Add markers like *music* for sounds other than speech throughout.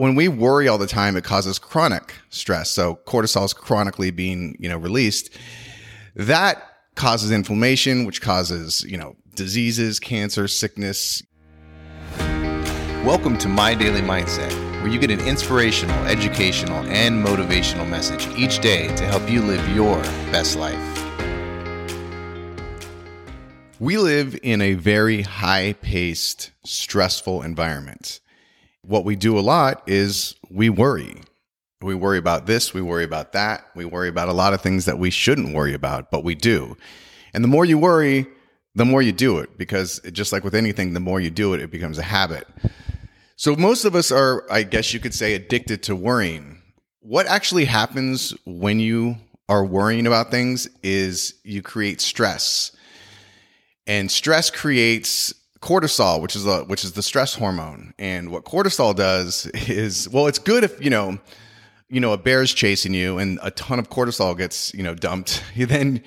when we worry all the time, it causes chronic stress. So cortisol is chronically being, you know, released. That causes inflammation, which causes, you know, diseases, cancer, sickness. Welcome to My Daily Mindset, where you get an inspirational, educational, and motivational message each day to help you live your best life. We live in a very high paced, stressful environment. What we do a lot is we worry. We worry about this, we worry about that, we worry about a lot of things that we shouldn't worry about, but we do. And the more you worry, the more you do it because just like with anything, the more you do it, it becomes a habit. So most of us are, I guess you could say, addicted to worrying. What actually happens when you are worrying about things is you create stress. And stress creates cortisol, which is a which is the stress hormone. And what cortisol does *laughs* is well, it's good if, you know, you know, a bear's chasing you and a ton of cortisol gets, you know, dumped. *laughs* Then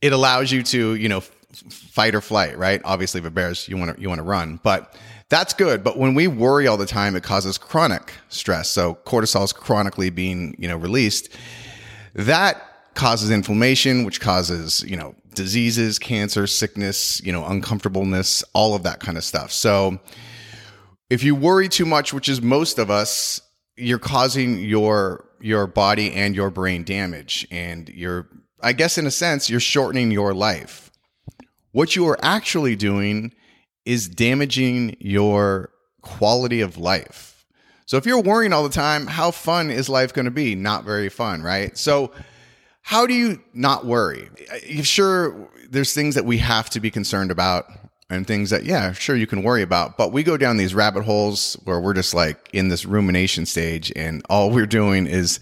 it allows you to, you know, fight or flight, right? Obviously, if a bear's you want to you want to run, but that's good. But when we worry all the time, it causes chronic stress. So cortisol is chronically being, you know, released. That causes inflammation, which causes, you know, diseases, cancer, sickness, you know, uncomfortableness, all of that kind of stuff. So if you worry too much, which is most of us, you're causing your your body and your brain damage and you're I guess in a sense you're shortening your life. What you are actually doing is damaging your quality of life. So if you're worrying all the time, how fun is life going to be? Not very fun, right? So how do you not worry? Sure, there's things that we have to be concerned about and things that, yeah, sure, you can worry about. But we go down these rabbit holes where we're just like in this rumination stage and all we're doing is,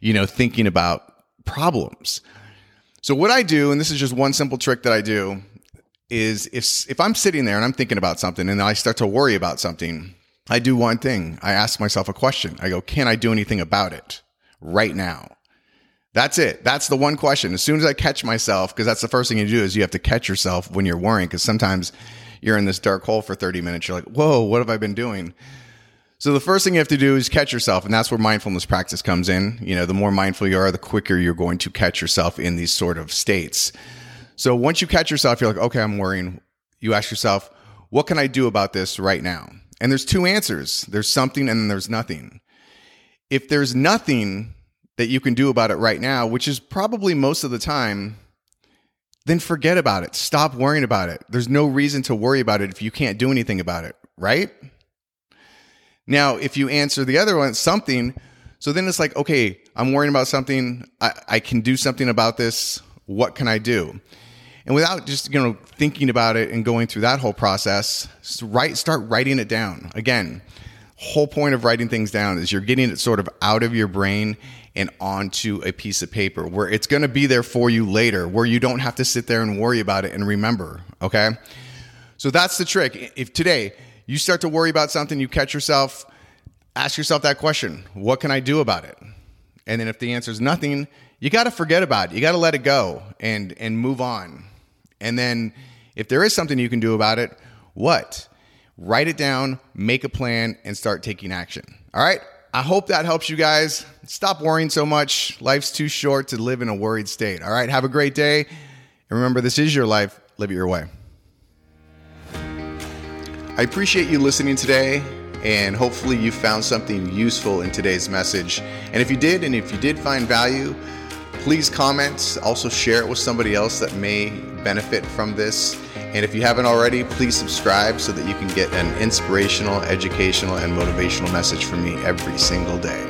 you know, thinking about problems. So what I do, and this is just one simple trick that I do, is if if I'm sitting there and I'm thinking about something and I start to worry about something, I do one thing. I ask myself a question. I go, "Can I do anything about it right now?" That's it. That's the one question. As soon as I catch myself, because that's the first thing you do is you have to catch yourself when you're worrying, because sometimes you're in this dark hole for 30 minutes. You're like, whoa, what have I been doing? So the first thing you have to do is catch yourself. And that's where mindfulness practice comes in. You know, the more mindful you are, the quicker you're going to catch yourself in these sort of states. So once you catch yourself, you're like, okay, I'm worrying. You ask yourself, what can I do about this right now? And there's two answers. There's something and then there's nothing. If there's nothing, that you can do about it right now, which is probably most of the time, then forget about it. Stop worrying about it. There's no reason to worry about it if you can't do anything about it, right? Now, if you answer the other one, something, so then it's like, okay, I'm worrying about something. I, I can do something about this. What can I do? And without just you know thinking about it and going through that whole process, write start writing it down. Again, whole point of writing things down is you're getting it sort of out of your brain and onto a piece of paper where it's going to be there for you later, where you don't have to sit there and worry about it and remember. Okay. So that's the trick. If today you start to worry about something, you catch yourself, ask yourself that question What can I do about it? And then if the answer is nothing, you got to forget about it. You got to let it go and, and move on. And then if there is something you can do about it, what? Write it down, make a plan, and start taking action. All right. I hope that helps you guys. Stop worrying so much. Life's too short to live in a worried state. All right, have a great day. And remember, this is your life. Live it your way. I appreciate you listening today, and hopefully, you found something useful in today's message. And if you did, and if you did find value, please comment. Also, share it with somebody else that may benefit from this. And if you haven't already, please subscribe so that you can get an inspirational, educational, and motivational message from me every single day.